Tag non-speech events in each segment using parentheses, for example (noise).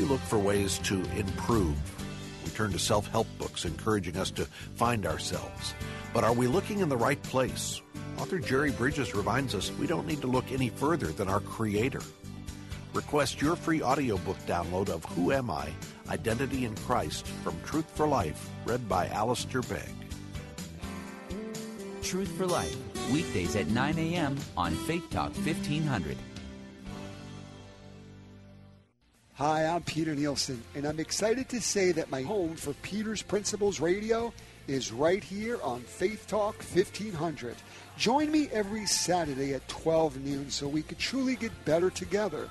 We look for ways to improve. We turn to self help books encouraging us to find ourselves. But are we looking in the right place? Author Jerry Bridges reminds us we don't need to look any further than our Creator. Request your free audiobook download of Who Am I? Identity in Christ from Truth for Life, read by Alistair Begg. Truth for Life, weekdays at 9 a.m. on Faith Talk 1500. Hi, I'm Peter Nielsen, and I'm excited to say that my home for Peter's Principles Radio is right here on Faith Talk 1500. Join me every Saturday at 12 noon so we could truly get better together.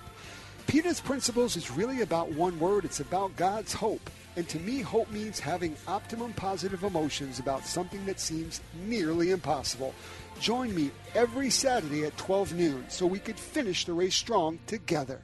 Peter's Principles is really about one word it's about God's hope. And to me, hope means having optimum positive emotions about something that seems nearly impossible. Join me every Saturday at 12 noon so we could finish the race strong together.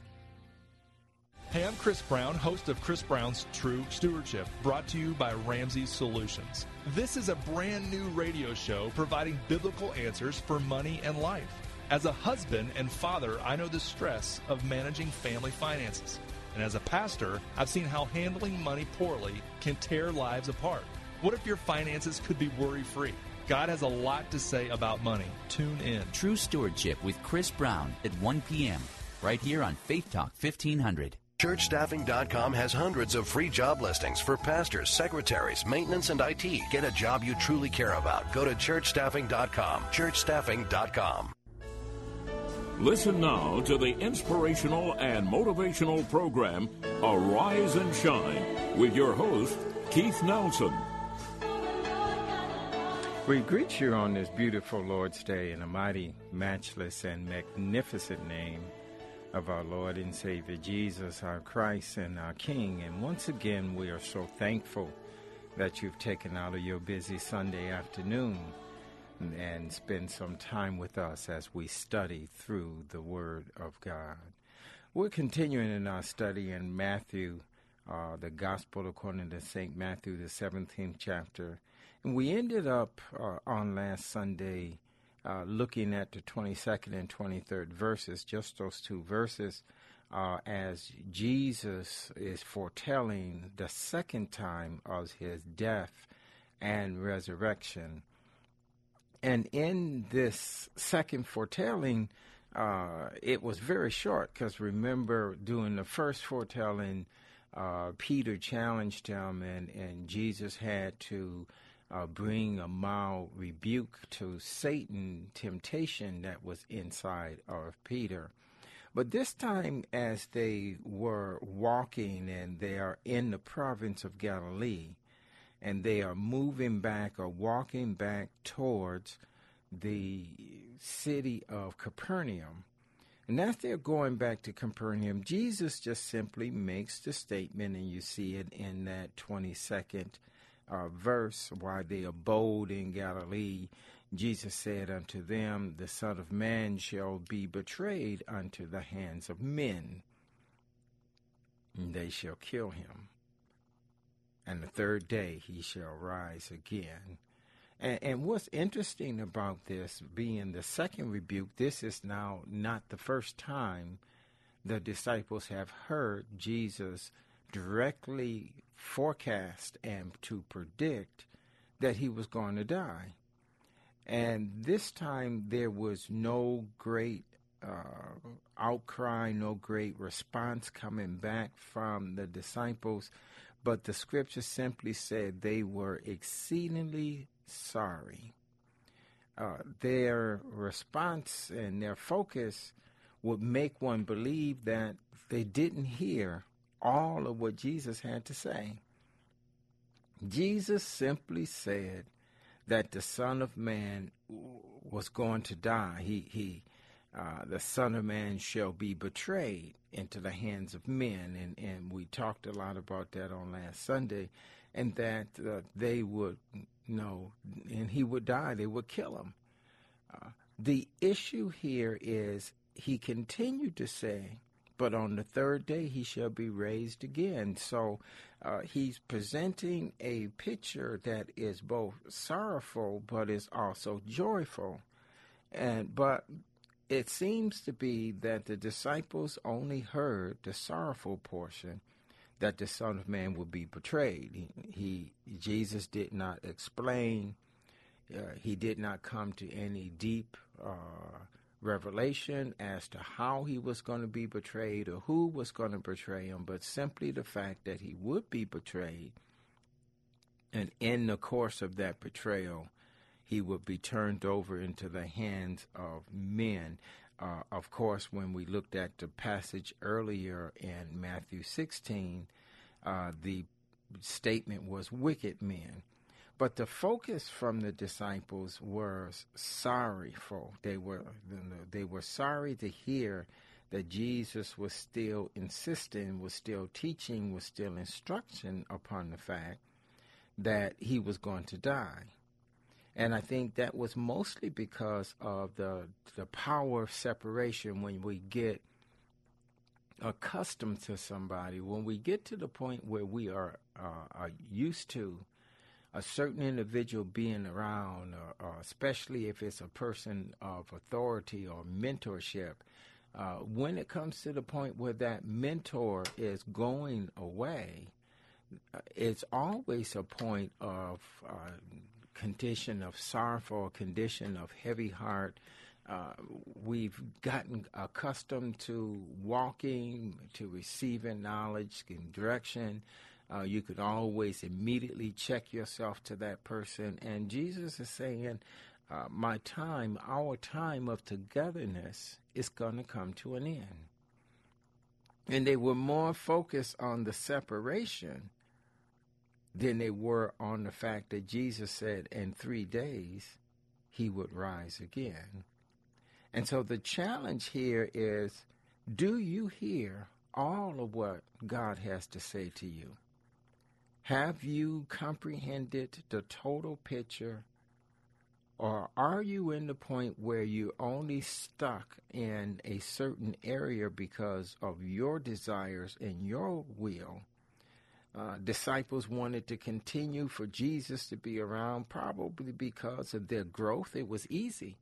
Hey, I'm Chris Brown, host of Chris Brown's True Stewardship, brought to you by Ramsey Solutions. This is a brand new radio show providing biblical answers for money and life. As a husband and father, I know the stress of managing family finances. And as a pastor, I've seen how handling money poorly can tear lives apart. What if your finances could be worry free? God has a lot to say about money. Tune in. True Stewardship with Chris Brown at 1 p.m. right here on Faith Talk 1500. ChurchStaffing.com has hundreds of free job listings for pastors, secretaries, maintenance, and IT. Get a job you truly care about. Go to ChurchStaffing.com. ChurchStaffing.com. Listen now to the inspirational and motivational program, Arise and Shine, with your host, Keith Nelson. We greet you on this beautiful Lord's Day in a mighty, matchless, and magnificent name of our Lord and Savior Jesus, our Christ and our King. And once again, we are so thankful that you've taken out of your busy Sunday afternoon and spend some time with us as we study through the Word of God. We're continuing in our study in Matthew, uh, the Gospel according to St. Matthew, the 17th chapter. And we ended up uh, on last Sunday uh, looking at the 22nd and 23rd verses, just those two verses, uh, as Jesus is foretelling the second time of his death and resurrection. And in this second foretelling, uh, it was very short because remember, during the first foretelling, uh, Peter challenged him, and, and Jesus had to uh, bring a mild rebuke to Satan temptation that was inside of Peter. But this time, as they were walking and they are in the province of Galilee, and they are moving back or walking back towards the city of Capernaum. And as they're going back to Capernaum, Jesus just simply makes the statement, and you see it in that 22nd uh, verse, while they abode in Galilee, Jesus said unto them, The Son of Man shall be betrayed unto the hands of men, and they shall kill him. And the third day he shall rise again. And, and what's interesting about this being the second rebuke, this is now not the first time the disciples have heard Jesus directly forecast and to predict that he was going to die. And this time there was no great uh, outcry, no great response coming back from the disciples, but the scripture simply said they were exceedingly sorry. Uh, their response and their focus would make one believe that they didn't hear all of what Jesus had to say. Jesus simply said that the Son of Man was going to die. He he uh, the Son of Man shall be betrayed into the hands of men. And, and we talked a lot about that on last Sunday, and that uh, they would know, and he would die, they would kill him. Uh, the issue here is he continued to say, but on the third day he shall be raised again. So uh, he's presenting a picture that is both sorrowful but is also joyful. And but it seems to be that the disciples only heard the sorrowful portion that the Son of Man would be betrayed. He, he Jesus did not explain. Uh, he did not come to any deep uh, revelation as to how he was going to be betrayed or who was going to betray him, but simply the fact that he would be betrayed. And in the course of that betrayal, he would be turned over into the hands of men. Uh, of course, when we looked at the passage earlier in Matthew 16, uh, the statement was wicked men. But the focus from the disciples was sorrowful. They were they were sorry to hear that Jesus was still insisting, was still teaching, was still instruction upon the fact that he was going to die. And I think that was mostly because of the the power of separation when we get accustomed to somebody, when we get to the point where we are, uh, are used to a certain individual being around, or, or especially if it's a person of authority or mentorship, uh, when it comes to the point where that mentor is going away, it's always a point of uh, condition of sorrowful, condition of heavy heart. Uh, we've gotten accustomed to walking, to receiving knowledge and direction, uh, you could always immediately check yourself to that person. And Jesus is saying, uh, My time, our time of togetherness is going to come to an end. And they were more focused on the separation than they were on the fact that Jesus said in three days he would rise again. And so the challenge here is do you hear all of what God has to say to you? Have you comprehended the total picture? Or are you in the point where you're only stuck in a certain area because of your desires and your will? Uh, disciples wanted to continue for Jesus to be around, probably because of their growth. It was easy.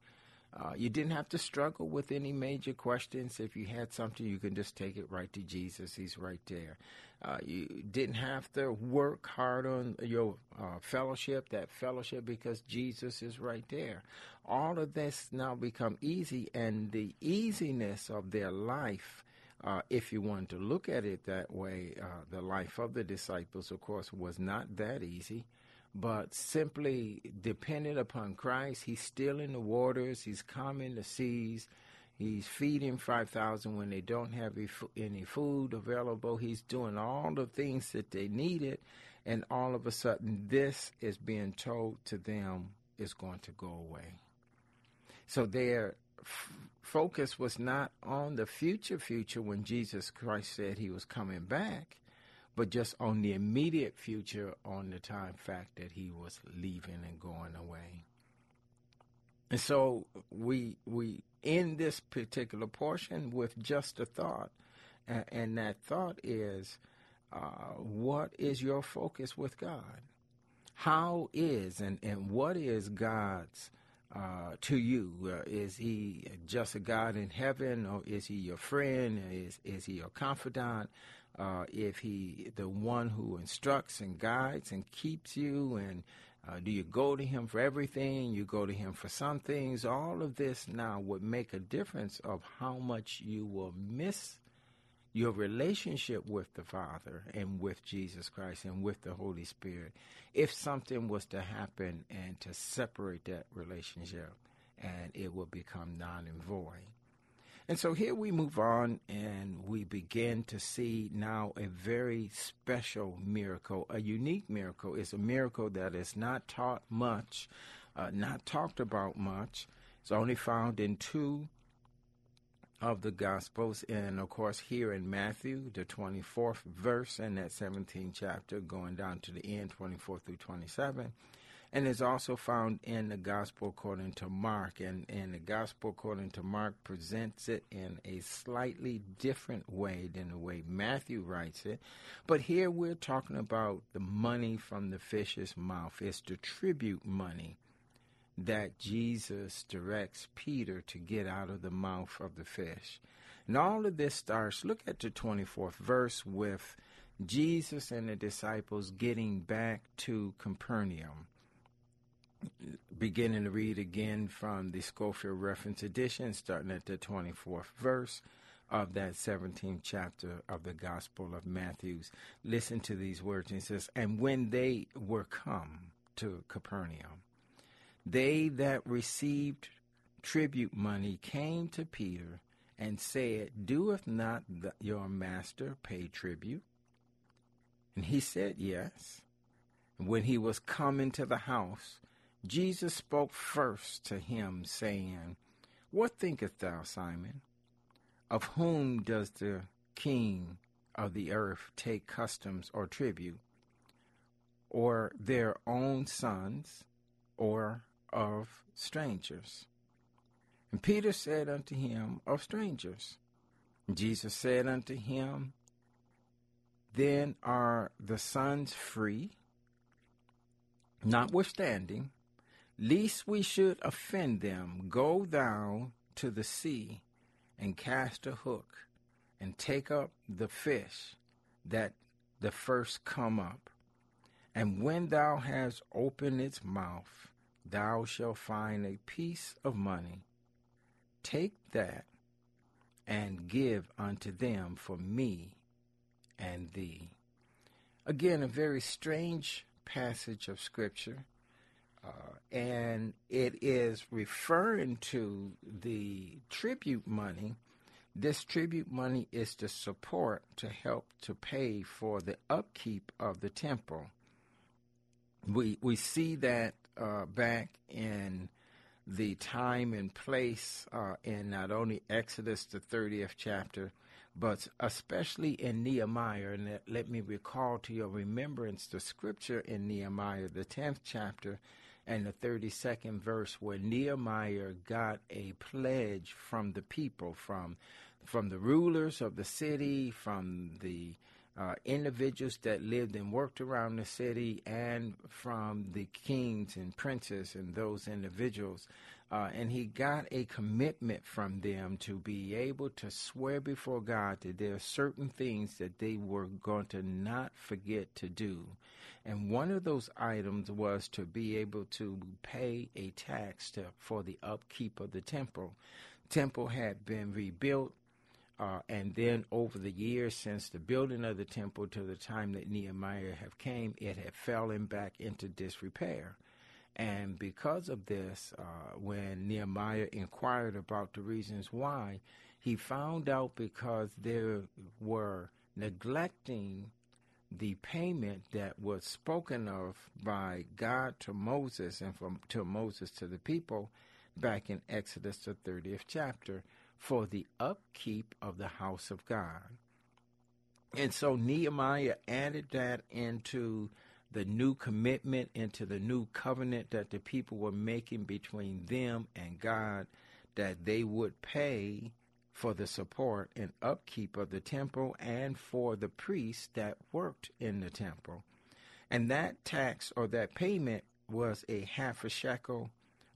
Uh, you didn't have to struggle with any major questions. If you had something, you can just take it right to Jesus. He's right there. Uh, you didn't have to work hard on your uh, fellowship, that fellowship, because Jesus is right there. All of this now become easy, and the easiness of their life, uh, if you want to look at it that way, uh, the life of the disciples, of course, was not that easy but simply dependent upon Christ. He's still in the waters, he's calming the seas, he's feeding 5,000 when they don't have any food available. He's doing all the things that they needed, and all of a sudden, this is being told to them is going to go away. So their f- focus was not on the future future when Jesus Christ said he was coming back but just on the immediate future, on the time fact that he was leaving and going away. And so we we end this particular portion with just a thought, and, and that thought is, uh, what is your focus with God? How is and, and what is God's uh, to you? Uh, is he just a God in heaven, or is he your friend? Is is he your confidant? uh, if he the one who instructs and guides and keeps you and uh, do you go to him for everything? You go to him for some things? All of this now would make a difference of how much you will miss your relationship with the father and with jesus christ and with the holy spirit if something was to happen and to separate that relationship and it will become non and void and so here we move on and we begin to see now a very special miracle, a unique miracle. It's a miracle that is not taught much, uh, not talked about much. It's only found in two of the Gospels, and of course, here in Matthew, the 24th verse in that 17th chapter, going down to the end, 24 through 27. And is also found in the Gospel according to Mark. And, and the Gospel according to Mark presents it in a slightly different way than the way Matthew writes it. But here we're talking about the money from the fish's mouth. It's the tribute money that Jesus directs Peter to get out of the mouth of the fish. And all of this starts, look at the 24th verse, with Jesus and the disciples getting back to Capernaum. Beginning to read again from the Scofield Reference Edition, starting at the 24th verse of that 17th chapter of the Gospel of Matthews. Listen to these words. It says, And when they were come to Capernaum, they that received tribute money came to Peter and said, Doeth not the, your master pay tribute? And he said, Yes. And when he was come into the house, Jesus spoke first to him, saying, What thinkest thou, Simon? Of whom does the king of the earth take customs or tribute? Or their own sons, or of strangers? And Peter said unto him, Of strangers. And Jesus said unto him, Then are the sons free? Notwithstanding, lest we should offend them, go thou to the sea and cast a hook and take up the fish that the first come up. And when thou hast opened its mouth, thou shalt find a piece of money. Take that and give unto them for me and thee. Again, a very strange passage of Scripture and it is referring to the tribute money. This tribute money is to support to help to pay for the upkeep of the temple. We we see that uh, back in the time and place uh, in not only Exodus the thirtieth chapter, but especially in Nehemiah. And let, me recall to your remembrance the scripture in Nehemiah, the tenth chapter and the 32nd verse where Nehemiah got a pledge from the people, from from the rulers of the city, from the uh, individuals that lived and worked around the city, and from the kings and princes and those individuals. Uh, and he got a commitment from them to be able to swear before God that there are certain things that they were going to not forget to do. And one of those items was to be able to pay a tax to, for the upkeep of the temple. Temple had been rebuilt, uh, and then over the years since the building of the temple to the time that Nehemiah have came, it had fallen back into disrepair. And because of this, uh, when Nehemiah inquired about the reasons why, he found out because they were neglecting the payment that was spoken of by God to Moses and from to Moses to the people back in Exodus the 30th chapter for the upkeep of the house of God. And so Nehemiah added that into the new commitment, into the new covenant that the people were making between them and God, that they would pay for the support and upkeep of the temple and for the priests that worked in the temple. And that tax or that payment was a half a shekel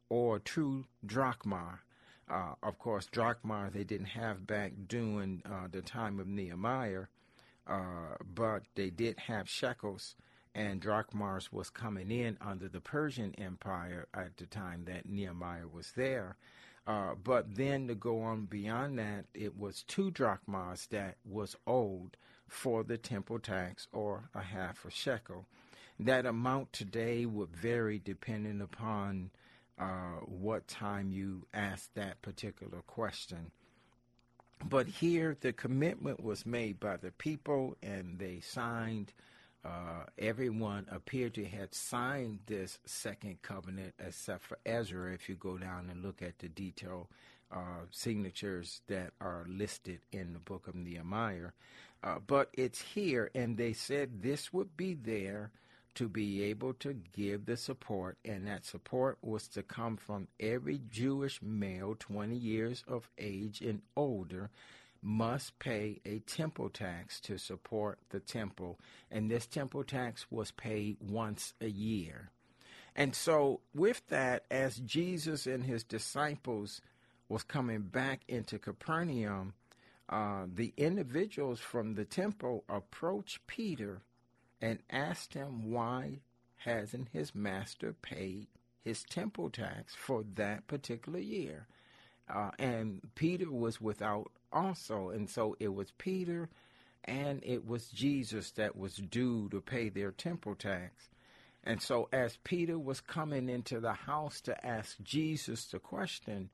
or two drachma. Uh, of course, drachma they didn't have back during uh, the time of Nehemiah, uh, but they did have shekels, and drachmas was coming in under the Persian Empire at the time that Nehemiah was there. Uh, but then to go on beyond that, it was two drachmas that was owed for the temple tax or a half a shekel. That amount today would vary depending upon uh, what time you asked that particular question. But here, the commitment was made by the people, and they signed uh, everyone appeared to have signed this second covenant except for Ezra, if you go down and look at the detail uh, signatures that are listed in the book of Nehemiah. Uh, but it's here, and they said this would be there to be able to give the support, and that support was to come from every Jewish male 20 years of age and older must pay a temple tax to support the temple, and this temple tax was paid once a year. And so, with that, as Jesus and his disciples was coming back into Capernaum, uh, the individuals from the temple approached Peter and asked him why hasn't his master paid his temple tax for that particular year. Uh, and Peter was without also, and so it was Peter and it was Jesus that was due to pay their temple tax. And so, as Peter was coming into the house to ask Jesus the question,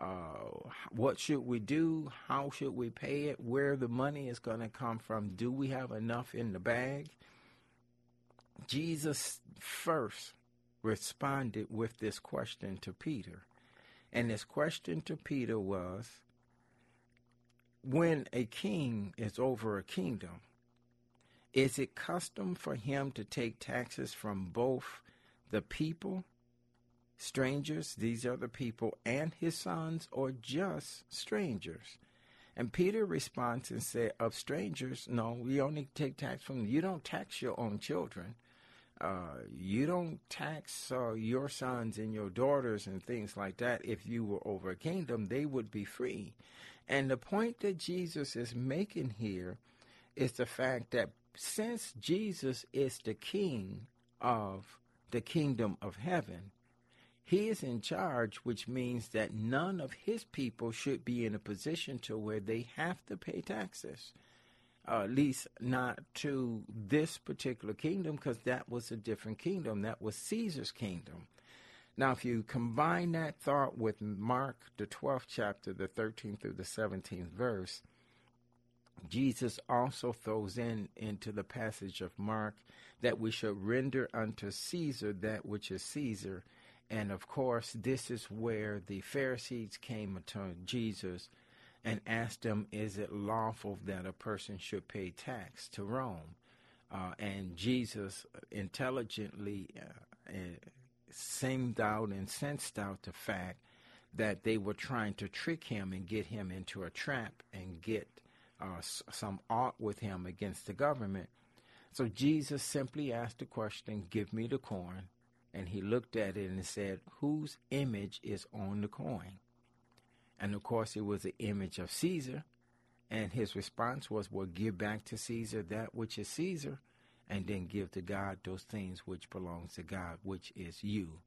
uh, what should we do? How should we pay it? Where the money is going to come from? Do we have enough in the bag? Jesus first responded with this question to Peter. And his question to Peter was When a king is over a kingdom, is it custom for him to take taxes from both the people strangers, these are the people, and his sons, or just strangers? And Peter responds and said, Of strangers, no, we only take tax from you don't tax your own children. Uh, you don't tax uh, your sons and your daughters and things like that. If you were over a kingdom, they would be free. And the point that Jesus is making here is the fact that since Jesus is the king of the kingdom of heaven, he is in charge, which means that none of his people should be in a position to where they have to pay taxes. At least not to this particular kingdom, because that was a different kingdom. That was Caesar's kingdom. Now, if you combine that thought with Mark, the 12th chapter, the 13th through the 17th verse, Jesus also throws in into the passage of Mark that we should render unto Caesar that which is Caesar, and of course, this is where the Pharisees came to Jesus and asked them, Is it lawful that a person should pay tax to Rome? Uh, and Jesus intelligently uh, seemed out and sensed out the fact that they were trying to trick him and get him into a trap and get uh, some art with him against the government. So Jesus simply asked the question, Give me the coin and he looked at it and said, Whose image is on the coin? And of course, it was the image of Caesar. And his response was, Well, give back to Caesar that which is Caesar, and then give to God those things which belongs to God, which is you.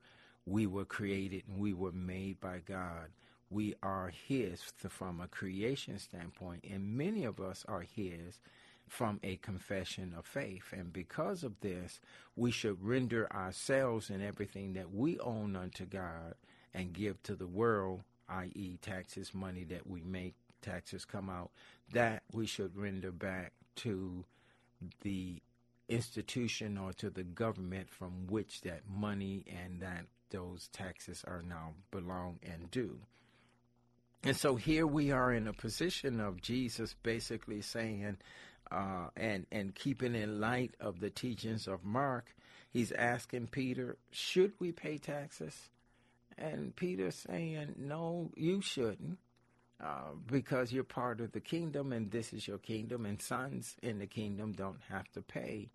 We were created and we were made by God. We are His from a creation standpoint, and many of us are His from a confession of faith. And because of this, we should render ourselves and everything that we own unto God and give to the world, i.e., taxes, money that we make, taxes come out, that we should render back to the institution or to the government from which that money and that those taxes are now belong and due. And so here we are in a position of Jesus basically saying, uh, and and keeping in light of the teachings of Mark, he's asking Peter, "Should we pay taxes?" And Peter saying, "No, you shouldn't, uh, because you're part of the kingdom, and this is your kingdom, and sons in the kingdom don't have to pay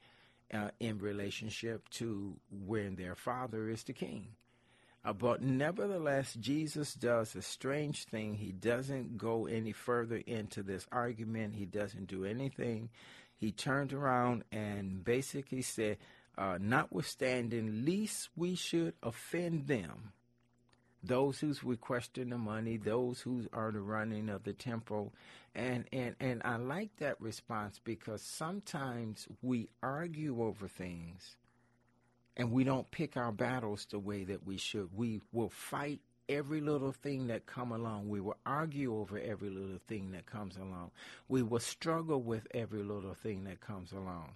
uh, in relationship to when their father is the king." Uh, but nevertheless, Jesus does a strange thing. He doesn't go any further into this argument. He doesn't do anything. He turned around and basically said, uh, notwithstanding, least we should offend them. Those who's requesting the money, those who are the running of the temple. And, and, and I like that response because sometimes we argue over things and we don't pick our battles the way that we should. We will fight every little thing that come along. We will argue over every little thing that comes along. We will struggle with every little thing that comes along.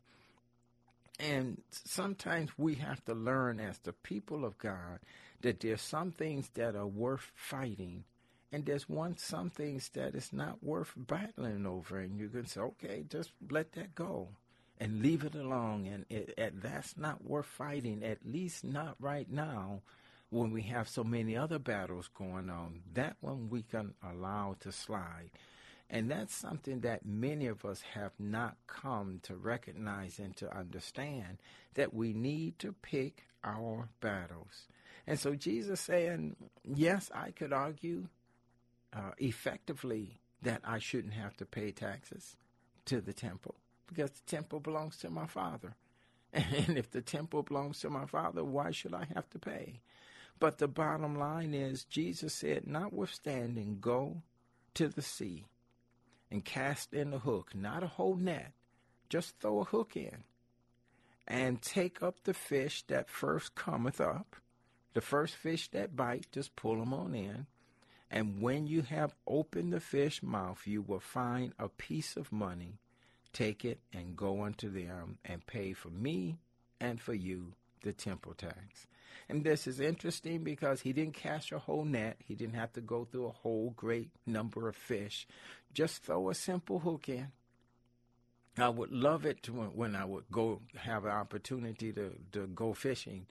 And sometimes we have to learn as the people of God that there's some things that are worth fighting And there's one some things that is not worth battling over, and you can say, okay, just let that go and leave it alone. And it, it, that's not worth fighting, at least not right now when we have so many other battles going on. That one we can allow to slide. And that's something that many of us have not come to recognize and to understand that we need to pick our battles. And so Jesus saying, yes, I could argue uh, effectively that I shouldn't have to pay taxes to the temple because the temple belongs to my father. (laughs) And if the temple belongs to my father, why should I have to pay? But the bottom line is, Jesus said, notwithstanding, go to the sea and cast in the hook, not a whole net, just throw a hook in, and take up the fish that first cometh up. The first fish that bite, just pull them on in. And when you have opened the fish mouth, you will find a piece of money Take it and go unto them and pay for me and for you the temple tax. And this is interesting because he didn't cast a whole net. He didn't have to go through a whole great number of fish. Just throw a simple hook in. I would love it to, when I would go have an opportunity to, to go fishing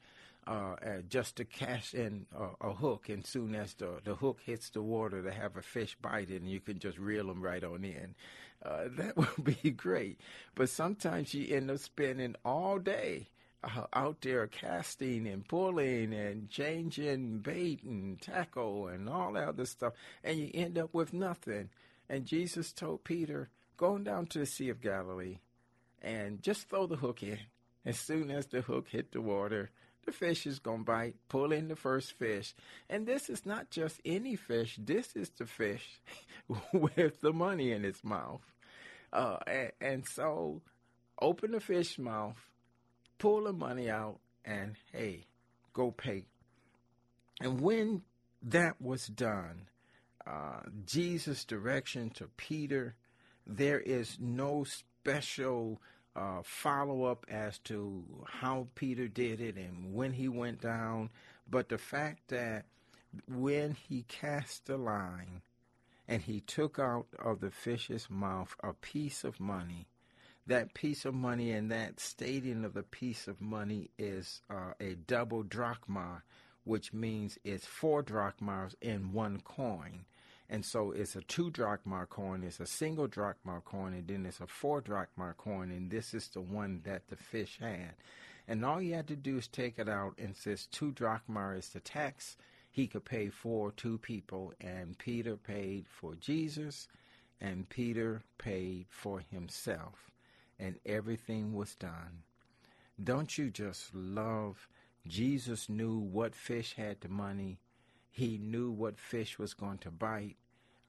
uh, uh, just to cast in a, a, hook, and soon as the, the hook hits the water, to have a fish bite it, and you can just reel them right on in. Uh, (laughs) that would be great. But sometimes you end up spending all day uh, out there casting and pulling and changing bait and tackle and all that other stuff, and you end up with nothing. And Jesus told Peter, "Go down to the Sea of Galilee and just throw the hook in." As soon as the hook hit the water, the fish is going to bite, pull in the first fish. And this is not just any fish, this is the fish (laughs) with the money in its mouth. Uh, and, and so open the fish mouth, pull the money out, and hey, go pay. And when that was done, uh, Jesus' direction to Peter, there is no special uh, follow up as to how Peter did it and when he went down, but the fact that when he cast the line and he took out of the fish's mouth a piece of money, that piece of money and that stating of the piece of money is uh, a double drachma, which means it's four drachmas in one coin. And so it's a two drachma coin, it's a single drachma coin, and then it's a four drachma coin, and this is the one that the fish had. And all you had to do is take it out, and since two drachma is the tax, he could pay for two people, and Peter paid for Jesus, and Peter paid for himself, and everything was done. Don't you just love? Jesus knew what fish had the money he knew what fish was going to bite.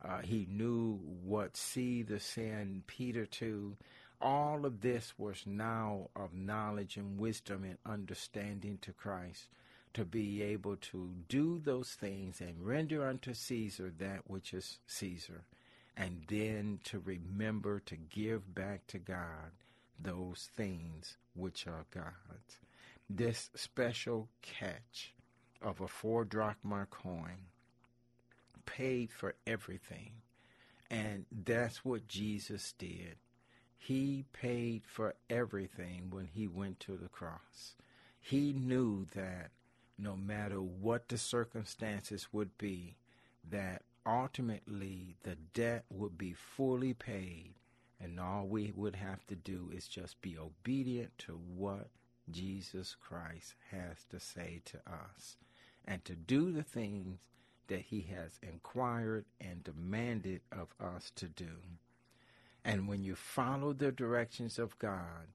Uh, he knew what sea to send Peter to. All of this was now of knowledge and wisdom and understanding to Christ to be able to do those things and render unto Caesar that which is Caesar, and then to remember to give back to God those things which are God's. This special catch of a four drachma coin paid for everything. And that's what Jesus did. He paid for everything when he went to the cross. He knew that no matter what the circumstances would be, that ultimately the debt would be fully paid, and all we would have to do is just be obedient to what Jesus Christ has to say to us and to do the things that he has inquired and demanded of us to do. And when you follow the directions of God,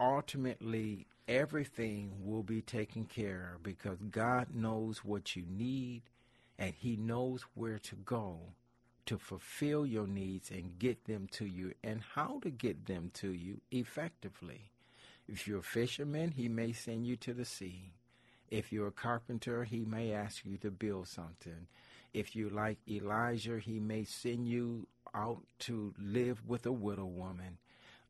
ultimately everything will be taken care of because God knows what you need and he knows where to go to fulfill your needs and get them to you and how to get them to you effectively. If you're a fisherman, he may send you to the sea. If you're a carpenter, he may ask you to build something. If you like Elijah, he may send you out to live with a widow woman.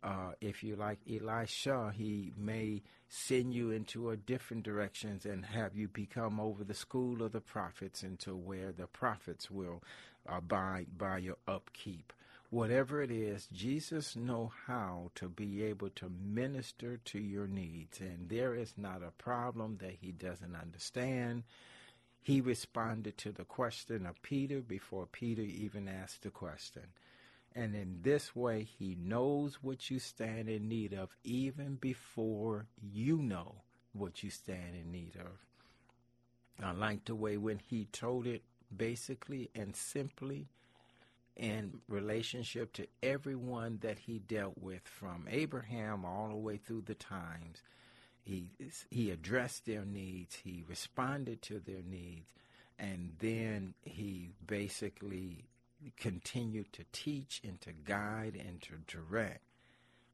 Uh, if you like Elisha, he may send you into a different directions and have you become over the school of the prophets into where the prophets will abide by your upkeep. Whatever it is, Jesus know how to be able to minister to your needs, and there is not a problem that he doesn't understand. He responded to the question of Peter before Peter even asked the question. And in this way, he knows what you stand in need of even before you know what you stand in need of. I like the way when he told it basically and simply in relationship to everyone that he dealt with, from Abraham all the way through the times. He, he addressed their needs, he responded to their needs, and then he basically continued to teach and to guide and to direct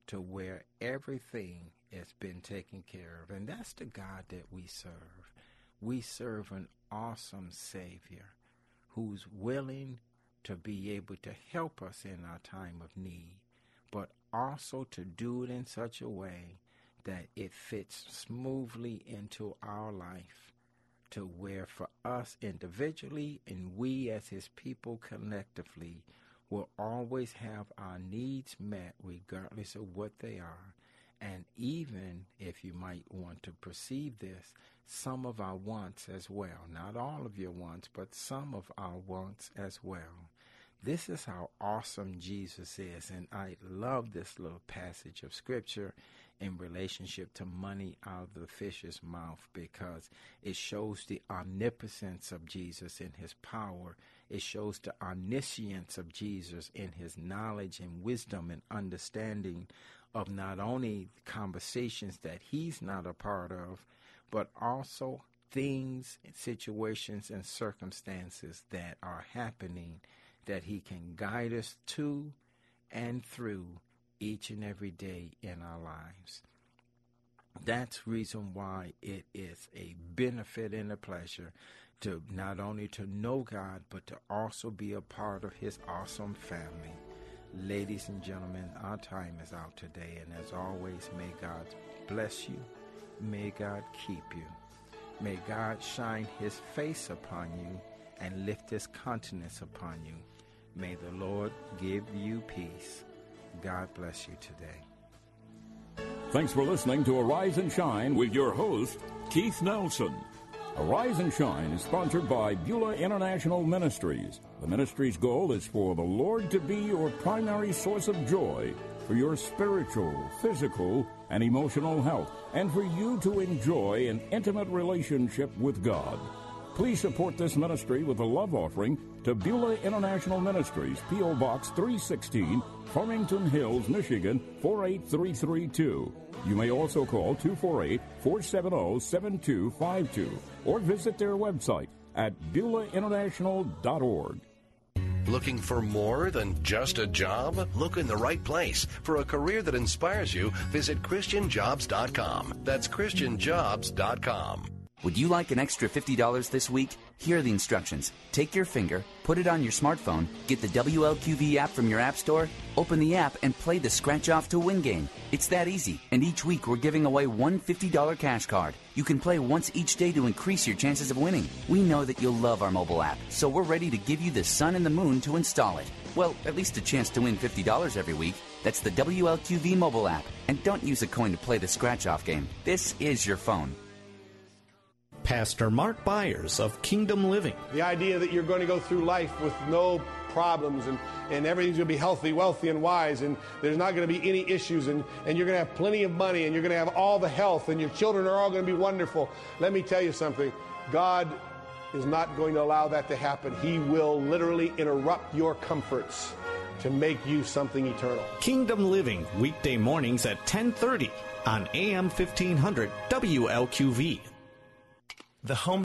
to where everything has been taken care of. And that's the God that we serve. We serve an awesome Savior who's willing to be able to help us in our time of need, but also to do it in such a way that it fits smoothly into our life to where for us individually and we as his people collectively will always have our needs met regardless of what they are. And even if you might want to perceive this some of our wants as well. Not all of your wants but some of our wants as well this is how awesome Jesus is. And I love this little passage of scripture in relationship to money out of the fish's mouth because it shows the omnipotence of Jesus in his power. It shows the omniscience of Jesus in his knowledge and wisdom and understanding of not only conversations that he's not a part of, but also things, situations, and circumstances that are happening that He can guide us to and through each and every day in our lives. That's reason why it is a benefit and a pleasure to not only to know God but to also be a part of his awesome family. Ladies and gentlemen, our time is out today and as always may God bless you. May God keep you. May God shine his face upon you and lift his countenance upon you. May the Lord give you peace. God bless you today. Thanks for listening to Arise and Shine with your host, Keith Nelson. Arise and Shine is sponsored by Beulah International Ministries. The ministry's goal is for the Lord to be your primary source of joy for your spiritual, physical, and emotional health, and for you to enjoy an intimate relationship with God. Please support this ministry with a love offering to Beulah International Ministries, P.O. Box 316, Farmington Hills, Michigan 48332. You may also call 248 470 7252 or visit their website at BeulahInternational.org. Looking for more than just a job? Look in the right place. For a career that inspires you, visit ChristianJobs.com. That's ChristianJobs.com. Would you like an extra $50 this week? Here are the instructions. Take your finger, put it on your smartphone, get the WLQV app from your app store, open the app, and play the Scratch Off to Win game. It's that easy, and each week we're giving away one $50 cash card. You can play once each day to increase your chances of winning. We know that you'll love our mobile app, so we're ready to give you the sun and the moon to install it. Well, at least a chance to win $50 every week. That's the WLQV mobile app. And don't use a coin to play the Scratch Off game. This is your phone. Pastor Mark Byers of Kingdom Living. The idea that you're going to go through life with no problems and, and everything's going to be healthy, wealthy, and wise, and there's not going to be any issues, and, and you're going to have plenty of money, and you're going to have all the health, and your children are all going to be wonderful. Let me tell you something God is not going to allow that to happen. He will literally interrupt your comforts to make you something eternal. Kingdom Living, weekday mornings at 1030 on AM 1500 WLQV. The home